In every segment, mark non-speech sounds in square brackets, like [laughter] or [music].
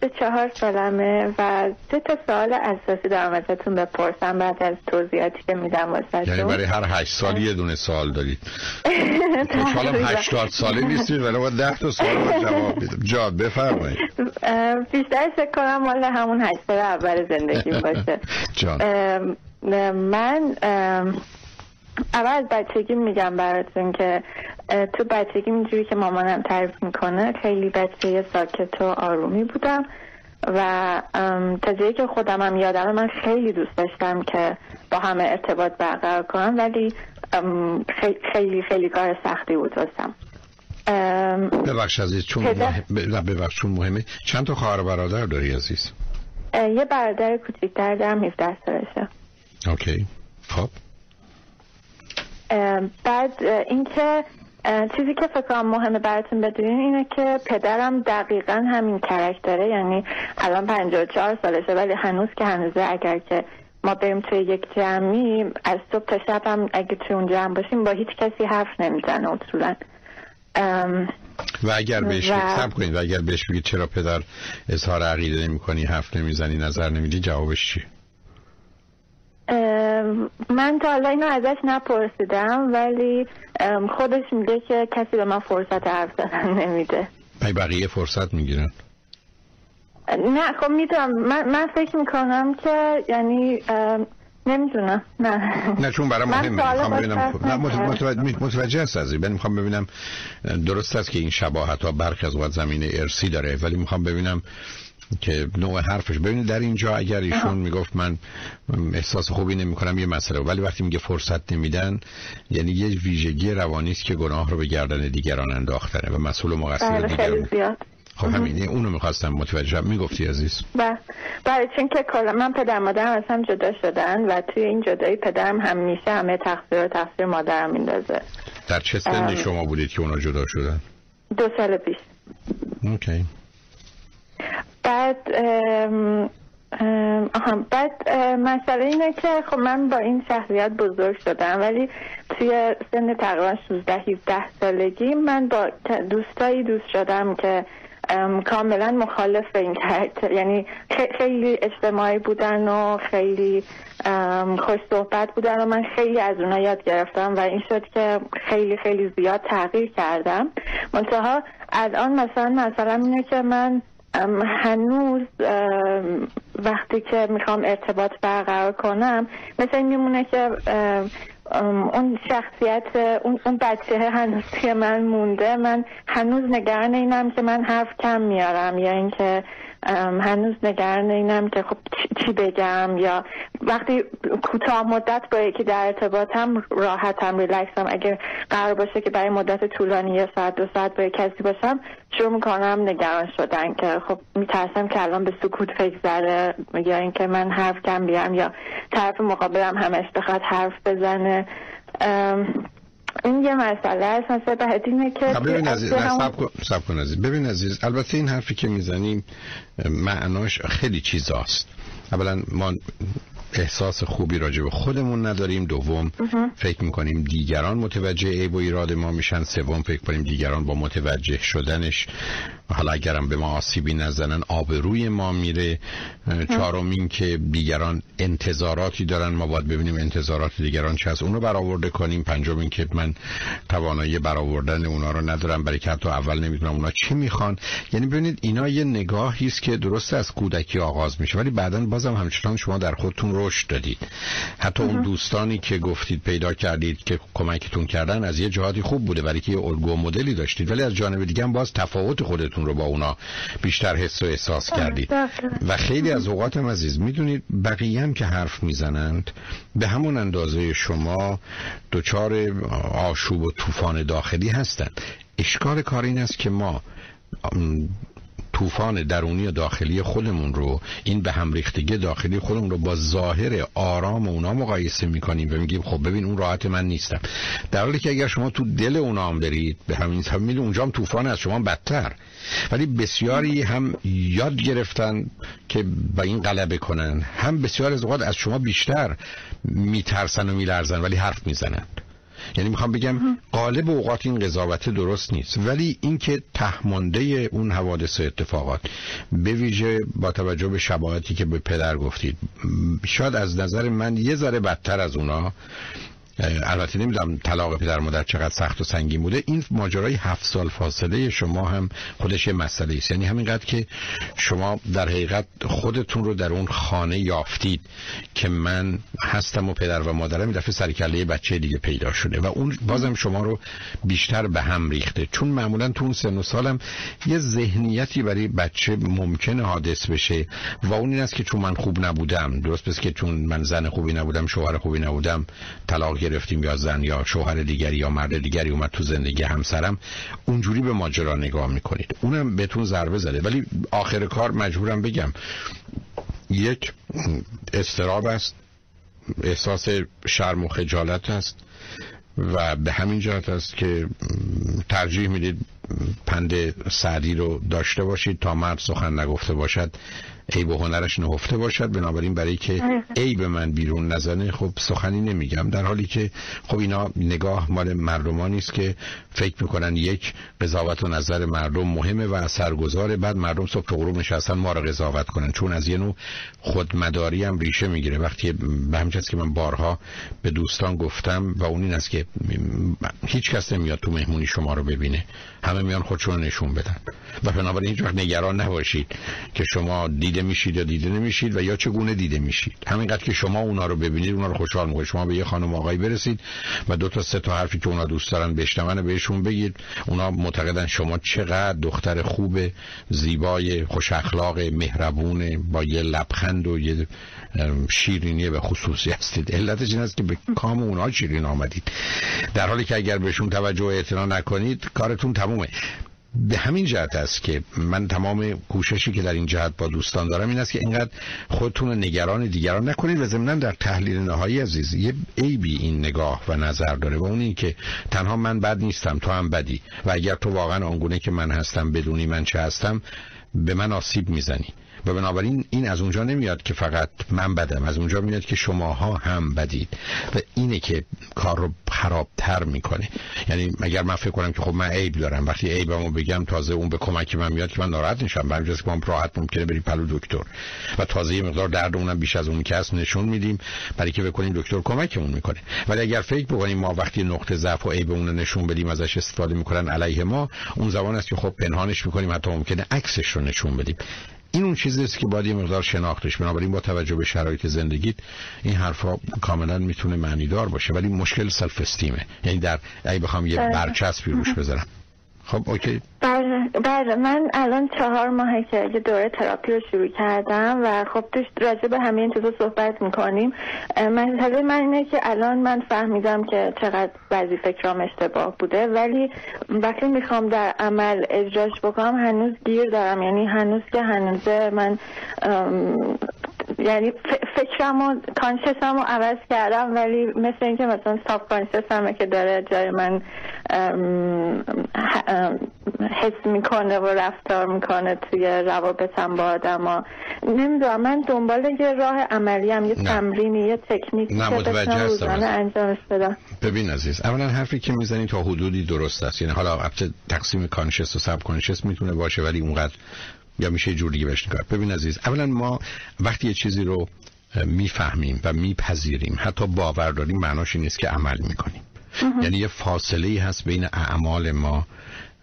24 سالمه و سه تا سوال اساسی دارم ازتون بپرسم بعد از توضیحاتی که میدم واسه یعنی برای هر هشت سالی یه دونه سوال دارید. خوشحالم 80 ساله نیستید ولی با ده تا سوال جواب میدم. جا بفرمایید. بیشتر فکر کنم مال همون هشت سال اول زندگی [laughs] باشه. جان. من اول بچگی میگم براتون که تو بچگی اینجوری که مامانم تعریف می‌کنه خیلی بچه ساکت و آرومی بودم و تا جایی که خودم هم یادم من خیلی دوست داشتم که با همه ارتباط برقرار کنم ولی خیلی خیلی کار سختی بود واسم. ببخش عزیز چون ببخش چون مهمه. چند تا خواهر برادر داری عزیز؟ یه برادر کوچیکتر دارم 17 سالشه. اوکی. خب. بعد اینکه چیزی که فکر کنم مهمه براتون بدونین اینه که پدرم دقیقا همین کرکتره یعنی الان 54 سالشه ولی هنوز که هنوزه اگر که ما بریم توی یک جمعی از صبح تا شب هم اگه توی اون جمع باشیم با هیچ کسی حرف نمی‌زنه اصولا. و اگر بهش و... کنید و اگر بهش بگید چرا پدر اظهار عقیده نمی کنی حرف نمی‌زنی نظر نمیدی جوابش چی من تا حالا اینو ازش نپرسیدم ولی خودش میگه که کسی به من فرصت حرف زدن نمیده. بقیه فرصت می‌گیرن. نه خب می‌دونم. من, من فکر می‌کنم که یعنی نمی‌دونم. نه. نه چون برای مهمه می‌خوام ببینم. نه متوجه, متوجه هست از این می‌خوام ببینم درست است که این شباهت ها برخی از وقت زمین ارسی داره ولی می‌خوام ببینم که نوع حرفش. ببینید در اینجا اگر ایشون می‌گفت من احساس خوبی نمی کنم یه مسئله. ولی وقتی میگه فرصت نمیدن یعنی یه ویژگی روانی است که گناه رو به گردن دیگران انداختنه و مسئول و مقصر بله، دیگران. خب همین اونو می‌خواستم متوجه می‌گفتی عزیز؟ بله. برای چون که کلا من پدر مادرم از هم جدا شدن و توی این جدایی پدرم همیشه همه تقصیر و تقصیر مادرم میندازه. در چه سنی شما بودید که اونا جدا شدن؟ دو سال پیش. اوکی. بعد آها بعد مسئله اینه که خب من با این شخصیت بزرگ شدم ولی توی سن تقریبا 16 17 سالگی من با دوستایی دوست شدم که کاملا مخالف این کرکتر یعنی خیلی اجتماعی بودن و خیلی خوش صحبت بودن و من خیلی از اونا یاد گرفتم و این شد که خیلی خیلی زیاد تغییر کردم. منتها الان مثلا مثلا اینه که من هنوز وقتی که می‌خوام ارتباط برقرار کنم مثل این میمونه که اون شخصیت اون, بچه هنوز که من مونده من هنوز نگران اینم که من حرف کم میارم یا اینکه هنوز نگران اینم که خب چی بگم یا وقتی کوتاه مدت با یکی در ارتباطم راحتم ریلکسم اگر قرار باشه که برای مدت طولانی یه ساعت دو ساعت با کسی باشم شروع می‌کنم نگران شدن که خب میترسم که الان به سکوت فکر زره یا اینکه من حرف کم بیام یا طرف مقابلم همش بخواد حرف بزنه. این یه مسئله است. مثلا اینه که ببین عزیز سب کن عزیز. ببین عزیز البته این حرفی که می‌زنیم معناش خیلی چیزاست. اولا ما احساس خوبی راجع به خودمون نداریم. دوم فکر می‌کنیم دیگران متوجه عیب و ایراد ما میشن. سوم فکر کنیم دیگران با متوجه شدنش. حالا اگرم به ما آسیبی نزنن آبروی ما میره. چهارم این که دیگران انتظاراتی دارن. ما باید ببینیم انتظارات دیگران چه هست. اونو برآورده کنیم. پنجم این که من توانایی برآوردن اونا رو ندارم. برای که حتی اول نمی‌دونم اونا چی می‌خوان. یعنی ببینید اینا یه نگاهی است که درست از کودکی آغاز میشه. ولی بعدا بازم همچنان شما در خودتون رشد دادید. حتی اون دوستانی که گفتید پیدا کردید که کمکتون کردن از یه جهاتی خوب بوده ولی که یه الگو مدلی داشتید. ولی از جانب دیگه هم باز تفاوت خودتون رو با اونا بیشتر حس و احساس کردید. و خیلی از اوقات هم عزیز می‌دونید بقیه هم که حرف می‌زنند به همون اندازه شما دچار آشوب و طوفان داخلی هستند. اشکال کار این است که ما طوفان درونی و داخلی خودمون رو این به هم ریختگی داخلی خودمون رو با ظاهر آرام اونا مقایسه می‌کنیم و میگیم خب ببین اون راحت من نیستم. در حالی که اگر شما تو دل اونا هم برید به همین سبب اونجا هم طوفان از شما بدتر. ولی بسیاری هم یاد گرفتن که با این غلبه کنن. هم بسیار از اوقات از شما بیشتر میترسن و میلرزن ولی حرف می‌زنند یعنی می‌خوام بگم قالب اوقات این قضاوت درست نیست. ولی اینکه تهمانده اون حوادث و اتفاقات به ویژه با توجه به شباهتی که به پدر گفتید شاید از نظر من یه ذره بدتر از اونا البته نمی‌دونم طلاق پدر مادر چقدر سخت و سنگین بوده. این ماجرای هفت سال فاصله شما هم خودش یه مسئله است. یعنی همینقدر که شما در حقیقت خودتون رو در اون خانه یافتید که من هستم و پدر و مادرم دفعه سرکله بچه دیگه پیدا شده و اون بازم شما رو بیشتر به هم ریخته. چون معمولا تو اون سن و سالم یه ذهنیتی برای بچه ممکنه حادث بشه و اون این است که چون من خوب نبودم درست پس که چون من زن خوبی نبودم شوهر خوبی نبودم طلاق گرفتیم یا زن یا شوهر دیگری یا مرد دیگری اومد تو زندگی همسرم اونجوری به ماجرا نگاه می‌کنید. اونم بهتون ضربه زده. ولی آخر کار مجبورم بگم یک استراب است احساس شرم و خجالت است و به همین جهت است که ترجیح می‌دید پند سعدی رو داشته باشید تا مرد سخن نگفته باشد. عیب و هنرش نهفته باشد بنابراین برای که عیب من بیرون نزنه خب سخنی نمیگم در حالی که خب اینا نگاه مال مردمانی است که فکر می‌کنن یک قضاوت و نظر مردم مهمه و اثرگذاره بعد مردم صبح غروب نشستن ما رو قضاوت کنن. چون از یه نوع خودمداری هم ریشه می‌گیره. وقتی به همین که من بارها به دوستان گفتم و اون این است که هیچ کس نمیاد تو مهمونی شما رو ببینه. همه میان خودشون نشون بدن. و بنابراین هیچ وقت نگران نباشید که شما دیده میشید یا دیده نمیشید و یا چگونه دیده میشید. همینقدر که شما اونا رو ببینید اونا رو خوشحال می‌کنید. شما به یه خانم آقای برسید و دو تا سه تا حرفی که اونا دوست دارن بشنون بهشون بگید. اونا معتقدن شما چقدر دختر خوب زیبای خوش اخلاق مهربون با یه لبخند و یه شیرینی به خصوصی هستید. علتش این است که به کام اونا شیرین آمدید. در حالی که اگر بهشون توجه و اعتنا نکنید کارتون تمومه. به همین جهت است که من تمام کوششی که در این جهت با دوستان دارم این است که اینقدر خودتون نگران دیگران نکنید و ضمنا در تحلیل نهایی عزیز یه عیبی این نگاه و نظر داره و اون این که تنها من بد نیستم تو هم بدی و اگر تو واقعا آنگونه که من هستم بدونی من چه هستم به من آسیب می‌زنی. و بنابراین این از اونجا نمیاد که فقط من بدم از اونجا میاد که شماها هم بدید. و اینه که کار رو خرابتر می‌کنه. یعنی اگر من فکر کنم که خب من عیب دارم وقتی عیبمو بگم تازه اون به کمک من میاد که من ناراحت نشم. برای که من راحت ممکنه بری پلو دکتر. و تازه یه مقدار درد اونم بیش از اون که نشون میدیم. برای که بکنیم دکتر کمکمون می‌کنه. ولی اگر فکر بکنیم ما وقتی نقطه ضعف و عیب اون نشون بدیم ازش استفاده می‌کنن علیه ما اون زمان است که خب پنهانش می‌کنیم حتی ممکنه عکسش رو نشون بدیم. این اون چیزی است که باید یه مقدار شناختش بنابراین با توجه به شرایط زندگیت این حرفا کاملا می‌تونه معنیدار باشه ولی مشکل self-esteem ه یعنی در اگه بخوام یه بله. برچسبی روش بذارم خب okay. بله بله من الان چهار ماهه که یه دوره تراپی رو شروع کردم و خب توش راجع به همه این چیزا صحبت می‌کنیم. مسئله من اینه که الان من فهمیدم که چقدر بعضی فکرام اشتباه بوده ولی وقتی می‌خوام در عمل اجراش بکنم هنوز گیر دارم. یعنی هنوز که هنوزه من یعنی فکرم و کانشسم رو عوض کردم ولی مثل اینکه مثلا ساب کانشسمه که داره جای من حس می‌کنه و رفتار می‌کنه توی روابطم با آدم ها نمی‌دونم من دنبال یه راه عملی هم یه تمرینی یه تکنیک نه متوجه انجامش بدم. ببین عزیز اولا حرفی که می‌زنی تا حدودی درست است. یعنی حالا تقسیم کانشس و سب کانشس می‌تونه باشه ولی اونقدر یا میشه جور دیگه بهش نگاه. ببین عزیز اولا ما وقتی یه چیزی رو می‌فهمیم و میپذیریم حتی باور داریم معناش نیست که عمل می‌کنیم. یعنی یه فاصله ای هست بین اعمال ما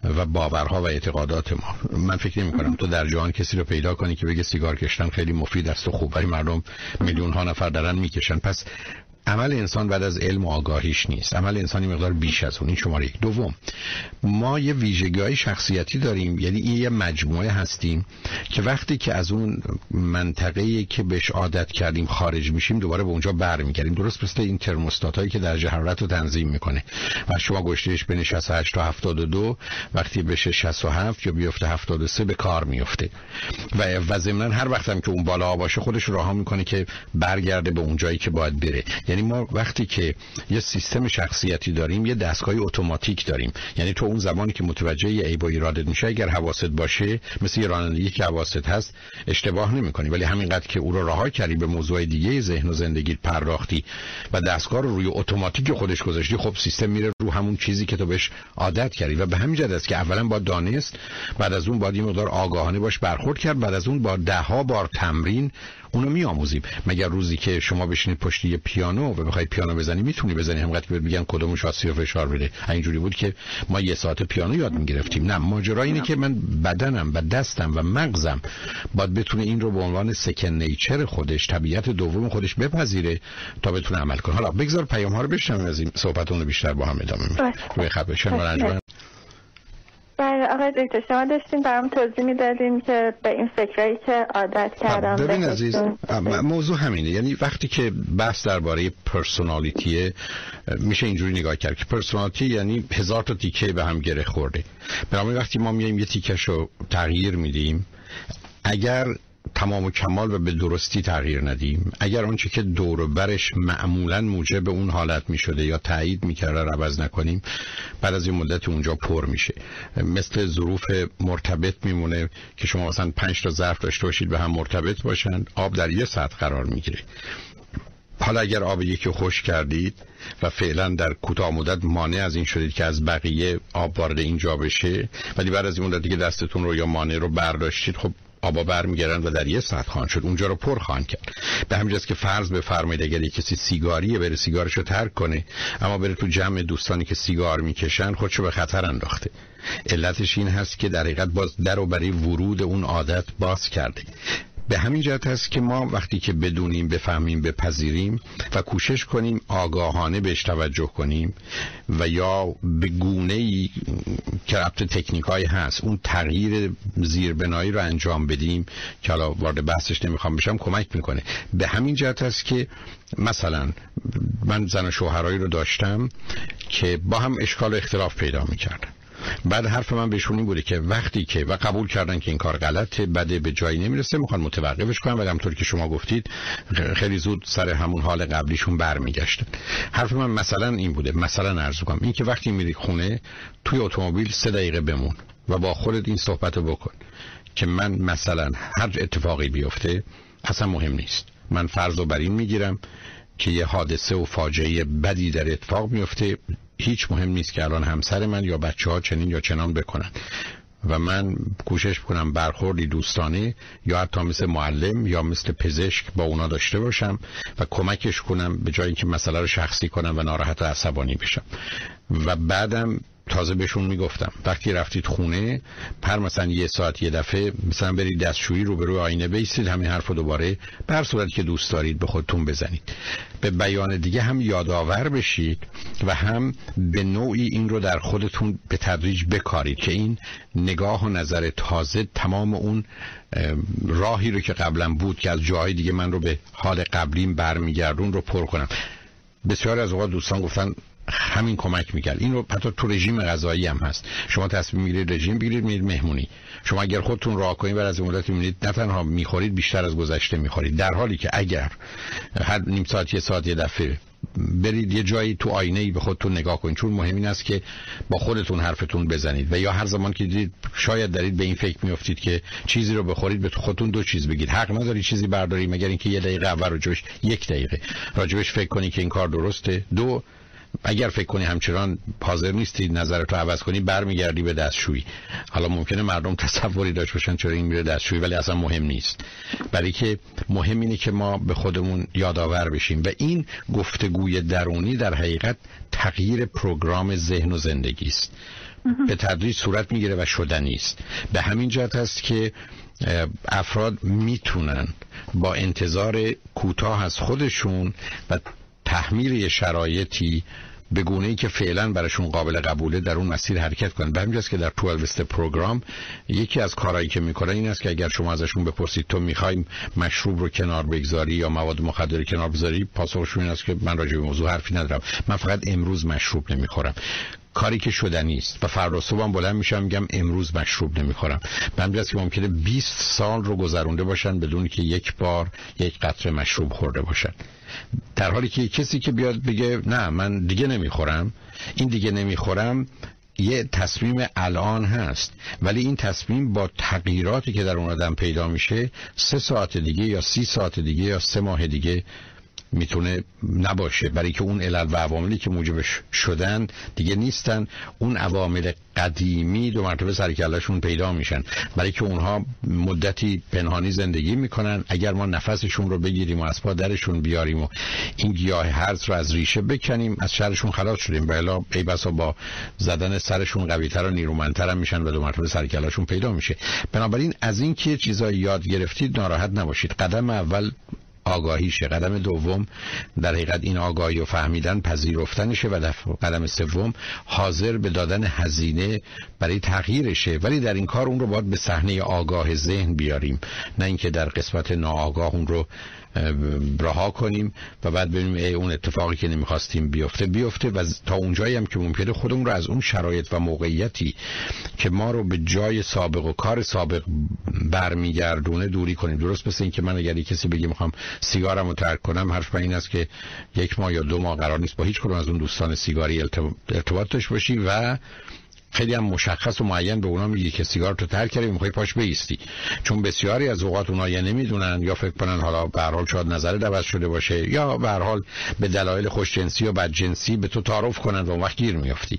و باورها و اعتقادات ما. من فکر نمی کنم تو در جهان کسی رو پیدا کنی که بگه سیگار کشتن خیلی مفید است و خوب مردم میلیون ها نفر دارن می‌کشن. پس عمل انسان بعد از علم و آگاهیش نیست. عمل انسانی مقدار بیش از اون. این شماره یک. دوم ما یه ویژگی شخصیتی داریم. یعنی این یه مجموعه هستیم که وقتی که از اون منطقه که بهش عادت کردیم خارج میشیم دوباره به اونجا برمیگردیم. درست مثل این ترموستات هایی که در حرارت رو تنظیم می‌کنه. و شما گشتهش بین 68 تا 72 وقتی بشه 67 یا بیفته 73 به کار میفته و و ضمن هر وقتم که اون بالا باشه خودش راه می‌کنه که برگرده به اون جایی که باید بره. یعنی ما وقتی که یه سیستم شخصیتی داریم یه دستگاه اتوماتیک داریم. یعنی تو اون زمانی که متوجه یه عیب و ایرادت میشه اگر حواست باشه مثل یه رانندگی که حواست هست اشتباه نمی‌کنی. ولی همینقدر که او رو رها کردی به موضوع دیگه ذهن و زندگی پرداختی و دستگاه رو روی اتوماتیک خودش گذاشتی خب سیستم میره رو همون چیزی که تو بهش عادت کردی. و به همین جهت است که اولا با دانست بعد از اون باید این مقدار آگاهانه باش برخورد کرد بعد از اون با ده ها بار تمرین اونو میآموزیم. مگر روزی که شما بشینید پشت یه پیانو و بخواید پیانو بزنی می‌تونی بزنی. همقدر که بگن کدوم شاسی رو فشار بده. اینجوری بود که ما یه ساعت پیانو یاد می‌گرفتیم. نه ماجرا اینه که من بدنم و دستم و مغزم باید بتونه این رو به عنوان سکن نیچر خودش طبیعت دوم خودش بپذیره تا بتونه عمل کنه. حالا بگذار پیام ها رو بشنویم از این صحبتون رو بیشتر با هم ادامه میدیم روی خط. بله آقای دکتر شما داشتین برام توضیح می‌دادین که به این فکرایی که عادت کردم ببین عزیز موضوع همینه. یعنی وقتی که بحث درباره پرسونالیتیه میشه اینجوری نگاه کرد که پرسونالیتی یعنی هزار تا تیکه به هم گره خورده. برای وقتی ما میایم یه تیکش رو تغییر میدیم اگر تمام و کمال و به درستی تغییر ندیم. اگر آنچه که دور برش معمولا موجب اون حالت می شده یا تایید می کرده عوض نکنیم بعد از این مدت اونجا پر میشه. مثل ظروف مرتبط میمونه که شما مثلا پنج تا ظرف داشته باشید به هم مرتبط باشند آب در یه سطح قرار می‌گیره. حالا اگر آب یکی خوش کردید و فعلا در کوتاه مدت مانع از این شدید که از بقیه آب وارد اینجا بشه ولی بعد از این مدتی که دستتون رو یا مانع رو برداشتید خب آبا برمیگردن و در یه ساعت خواهند شد. اونجا رو پر خواهند کرد. به همین که فرض بفرمایید اگر کسی سیگاریه بره سیگارشو ترک کنه. اما بره تو جمع دوستانی که سیگار می‌کشن خودشو به خطر انداخته. علتش این هست که در حقیقت باز در و برای ورود اون عادت باز کرده. به همین جهت هست که ما وقتی که بدونیم بفهمیم بپذیریم و کوشش کنیم آگاهانه بهش توجه کنیم و یا به گونه ای که ربط تکنیک هست اون تغییر زیربنایی رو انجام بدیم که حالا وارد بحثش نمی‌خوام بشم کمک می‌کنه. به همین جهت هست که مثلا من زن و شوهرایی رو داشتم که با هم اشکال و اختلاف پیدا می‌کردن. بعد حرف من بهشون این بوده که وقتی که و قبول کردن که این کار غلطه بده به جایی نمی‌رسه می‌خوان متوقفش کنن. و همطور که شما گفتید خیلی زود سر همون حال قبلیشون برمیگشتن. حرف من مثلا این بوده مثلا عرض کنم این که وقتی میری خونه توی اتومبیل سه دقیقه بمون و با خودت این صحبت بکن که من مثلا هر اتفاقی بیفته اصلا مهم نیست. من فرض و بر این می‌گیرم که یه حادثه و فاجعه بدی در اتفاق میفته هیچ مهم نیست که الان همسر من یا بچه ها چنین یا چنان بکنن. و من کوشش کنم برخوردی دوستانه یا حتی مثل معلم یا مثل پزشک با اونا داشته باشم و کمکش کنم به جایی که مسئله رو شخصی کنم و ناراحت و عصبانی بشم. و بعدم تازه بهشون می‌گفتم. وقتی رفتید خونه پر مثلا یه ساعت یه دفعه مثلا برید دستشویی رو به روی آینه بیستید همین حرف رو دوباره به هر صورت که دوست دارید به خودتون بزنید. به بیان دیگه هم یادآور بشید و هم به نوعی این رو در خودتون به تدریج بکارید که این نگاه و نظر تازه تمام اون راهی رو که قبلا بود که از جاهای دیگه من رو به حال قبلیم برمیگردون رو پر کنم. بسیار از اوقات دوستان گفتن همین کمک می‌کرد. این رو حتی تو رژیم غذایی هم هست. شما تصمیم می‌گیرید رژیم بگیرید میرید مهمونی. شما اگر خودتون راه کنید بعد از مدت می‌بینید نه تنها می‌خورید بیشتر از گذشته می‌خورید. در حالی که اگر هر نیم ساعت یه ساعت یه دفعه برید یه جایی تو آینه ای به خودتون نگاه کنید. چون مهم این است که با خودتون حرفتون بزنید. و یا هر زمان که دیدید شاید دارید به این فکر میافتید که چیزی رو بخورید به خودتون دو چیز بگید. حق نداری چیزی برداری مگر اینکه یه دقیقه اول راجبش یک دقیقه. راجبش فکر کنی که این کار درسته. دو اگر فکر کنی همچنان حاضر نیستی نظرت رو عوض کنی برمیگردی به دستشویی. حالا ممکنه مردم تصوری داشته باشن چرا این میره دستشویی ولی اصلا مهم نیست. برای که مهم اینه که ما به خودمون یادآور بشیم. و این گفتگوی درونی در حقیقت تغییر پروگرام ذهن و زندگی است. به تدریج صورت می‌گیره و شدنی است. به همین جهت است که افراد می‌تونن با انتظار کوتاه از خودشون و تحمیل شرایطی به گونه ای که فعلا براشون قابل قبوله در اون مسیر حرکت کنن. به همینجاست که در 12 است پروگرام یکی از کارهایی که می‌کنن این است که اگر شما ازشون بپرسید تو می‌خوایم مشروب رو کنار بگذاری یا مواد مخدر کنار بذاری پاسخشون این است که من راجع به موضوع حرفی ندارم. من فقط امروز مشروب نمی‌خورم. کاری که شدنی است و فردا صبحم بلند میشم میگم امروز مشروب نمی‌خورم. به که ممکنه 20 سال رو گذرونده باشن بدون که یک بار یک قطره مشروب خورده باشن. در حالی که کسی که بیاد بگه نه من دیگه نمی‌خورم این دیگه نمی‌خورم یه تصمیم الان هست. ولی این تصمیم با تغییراتی که در اون آدم پیدا میشه سه ساعت دیگه یا سی ساعت دیگه یا سه ماه دیگه می‌تونه نباشه. برای که اون علل و عواملی که موجبش شدن دیگه نیستن. اون عوامل قدیمی دو مرتبه سرکلشون پیدا میشن. برای که اونها مدتی پنهانی زندگی می‌کنن. اگر ما نفسشون رو بگیریم و از پا درشون بیاریم و این گیاه هرز رو از ریشه بکنیم از شرشون خلاص شدیم. بلا ای بسا با زدن سرشون قویتر و نیرومندتر میشن و دو مرتبه سرکلشون پیدا میشه. بنابراین از این که چیزایی یاد گرفتید ناراحت نباشید. قدم اول آگاهیشه قدم دوم در حقیقت این آگاهی و فهمیدن پذیرفتنشه و قدم سوم حاضر به دادن هزینه برای تغییرشه. ولی در این کار اون رو باید به صحنه آگاه ذهن بیاریم. نه اینکه در قسمت ناآگاه اون رو رها کنیم و بعد ببینیم ای اون اتفاقی که نمی‌خواستیم بیفته بیفته و تا اونجایی هم که ممکنه خودمون رو از اون شرایط و موقعیتی که ما رو به جای سابق و کار سابق برمیگردونه دوری کنیم. درست مثل اینکه من اگر کسی بگه می‌خوام سیگارم رو ترک کنم حرف این است که یک ماه یا دو ماه قرار نیست با هیچ کدوم از اون دوستان سیگاری ارتباط داشته باشی و خیلی هم مشخص و معین به اونا میگی که سیگار تو ترک کردی می‌خوای پاش بیستی چون بسیاری از اوقات اونا یا نمی‌دونن یا فکر کنن حالا به حال شاید نظر عوض شده باشه یا به حال به دلایل خوشجنسی و بدجنسی به تو تعارف کنن و اون وقت گیر میافتی.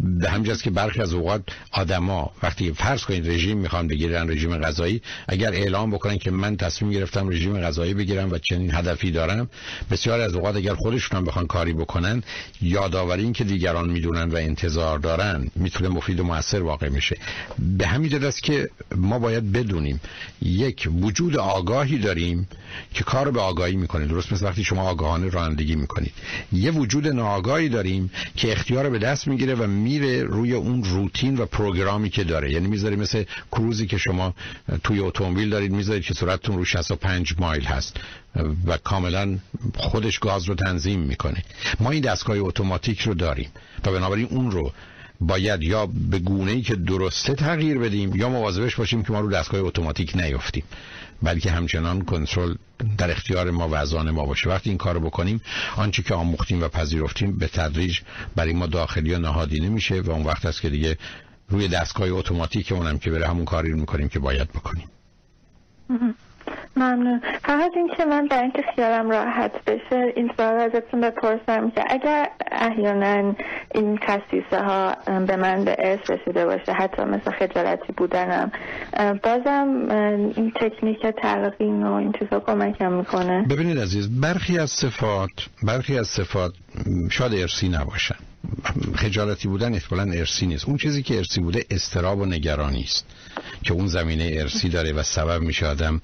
به همجاست که برخی از اوقات آدما وقتی فرض کنید رژیم می‌خوان بگیرن رژیم غذایی اگر اعلام بکنن که من تصمیم گرفتم رژیم غذایی بگیرم و چنین هدفی دارم بسیار از اوقات اگر خودشون هم بخوان کاری بکنن یادآوری این که دیگران می‌دونن و انتظار دارن می‌تونه مفید و موثر واقع میشه. به همین جد است که ما باید بدونیم یک وجود آگاهی داریم که کار به آگاهی می‌کنه. درست مثل وقتی شما آگاهانه رانندگی می‌کنید. یه وجود ناآگاهی داریم که اختیار به دست می‌گیره و میره روی اون روتین و پروگرامی که داره. یعنی می‌ذاری مثل کروزی که شما توی اتومبیل دارید می‌ذارید که سرعتتون رو 65 مایل هست و کاملا خودش گاز رو تنظیم می‌کنه. ما این دستگاه اتوماتیک رو داریم و بنابراین اون رو باید یا به گونه ای که درسته تغییر بدیم یا مواظبش باشیم که ما رو دستگاه اتوماتیک نیفتیم بلکه همچنان کنترل در اختیار ما و ازان ما باشه. وقتی این کارو بکنیم آنچه که آموختیم و پذیرفتیم به تدریج برای ما داخلی و نهادی نمیشه و اون وقت است که دیگه روی دستگاه اتوماتیک اونم که بره همون کاری رو می‌کنیم که باید بکنیم. ممنون. فقط این که من برای اینکه خیالم راحت بشه این سوال ازتون بپرسم که اگر احیانا این خصیصه ها به من به ارث رسیده باشه حتی مثل خجالتی بودنم بازم این تکنیک تلقین و این چیزا کمکم می‌کنه. ببینید عزیز برخی از صفات برخی از صفات شاید ارسی نباشن. خجالتی بودن احتمالا ارسی نیست. اون چیزی که ارسی بوده استراب و نگرانی است که اون زمینه ارسی داره و سبب میشه آدم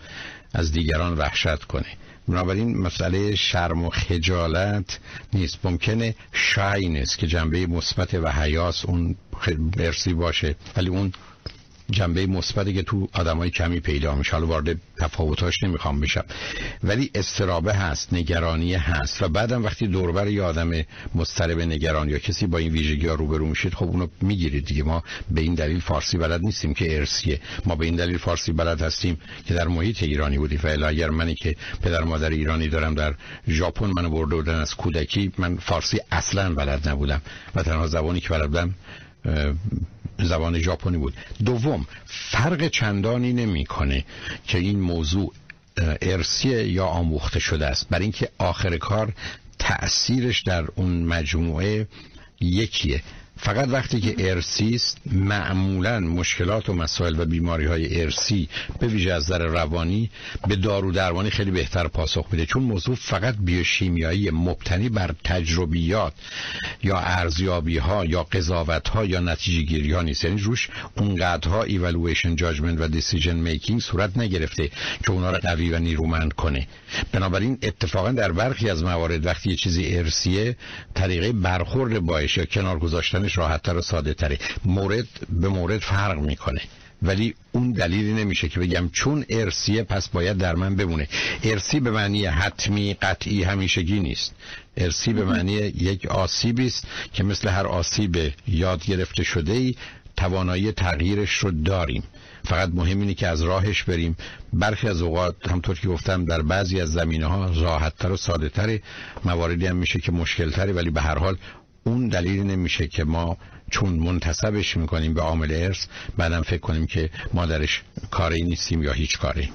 از دیگران وحشت کنه. بنابراین مسئله شرم و خجالت نیست. ممکنه شای نیست که جنبه مثبت و حیاس اون ارسی باشه ولی اون جنبه مثبتی که تو آدمای کمی پیدا میشه. حالا وارد تفاوتاش نمی‌خوام بشم. ولی استرابه هست نگرانی هست. و بعدم وقتی دوربر یه آدم مضطرب نگران یا کسی با این ویژگی ها روبرو میشید خب اونو می‌گیرید دیگه. ما به این دلیل فارسی بلد نیستیم که ارسیه ما به این دلیل فارسی بلد هستیم که در محیط ایرانی بودیم. و اگر منی که پدر مادر ایرانی دارم در ژاپن منو برده بودن از کودکی من فارسی اصلا بلد نبودم. و تنها زبانی که بلد بودم زبان ژاپنی بود. دوم فرق چندانی نمی‌کنه که این موضوع ارسی یا آموخته شده است. برای اینکه آخر کار تأثیرش در اون مجموعه یکیه. فقط وقتی که ارسی است معمولا مشکلات و مسائل و بیماری های ارسی به ویژه از در روانی به دارو درمانی خیلی بهتر پاسخ میده. چون موضوع فقط بیوشیمیایی مبتنی بر تجربیات یا ارزیابی ها یا قضاوت ها یا نتیجه گیری ها نیست. یعنی روش اونقدرها evaluation judgment و decision making صورت نگرفته که اونا رو قوی و نیرومند کنه. بنابراین اتفاقا در برخی از موارد وقتی یه چیزی ارسیه طریقه برخورد باش یا کنار گذاشتن راحتتر و ساده تره مورد به مورد فرق می‌کنه. ولی اون دلیلی نمیشه که بگم چون ارسیه پس باید در من بمونه. ارسی به معنی حتمی قطعی همیشگی نیست. ارسی به معنی یک آسیبی است که مثل هر آسیب یاد گرفته شده ای توانایی تغییرش رو داریم. فقط مهم اینه که از راهش بریم. برخی از اوقات همطور که گفتم در بعضی از زمینه ها راحتتر و ساده تر مواردی هم میشه که مشکل تره ولی به هر حال اون دلیل نمیشه که ما چون منتصبش می‌کنیم به عامل ارث بعدم فکر کنیم که ما درش کاری نیستیم یا هیچ کاری.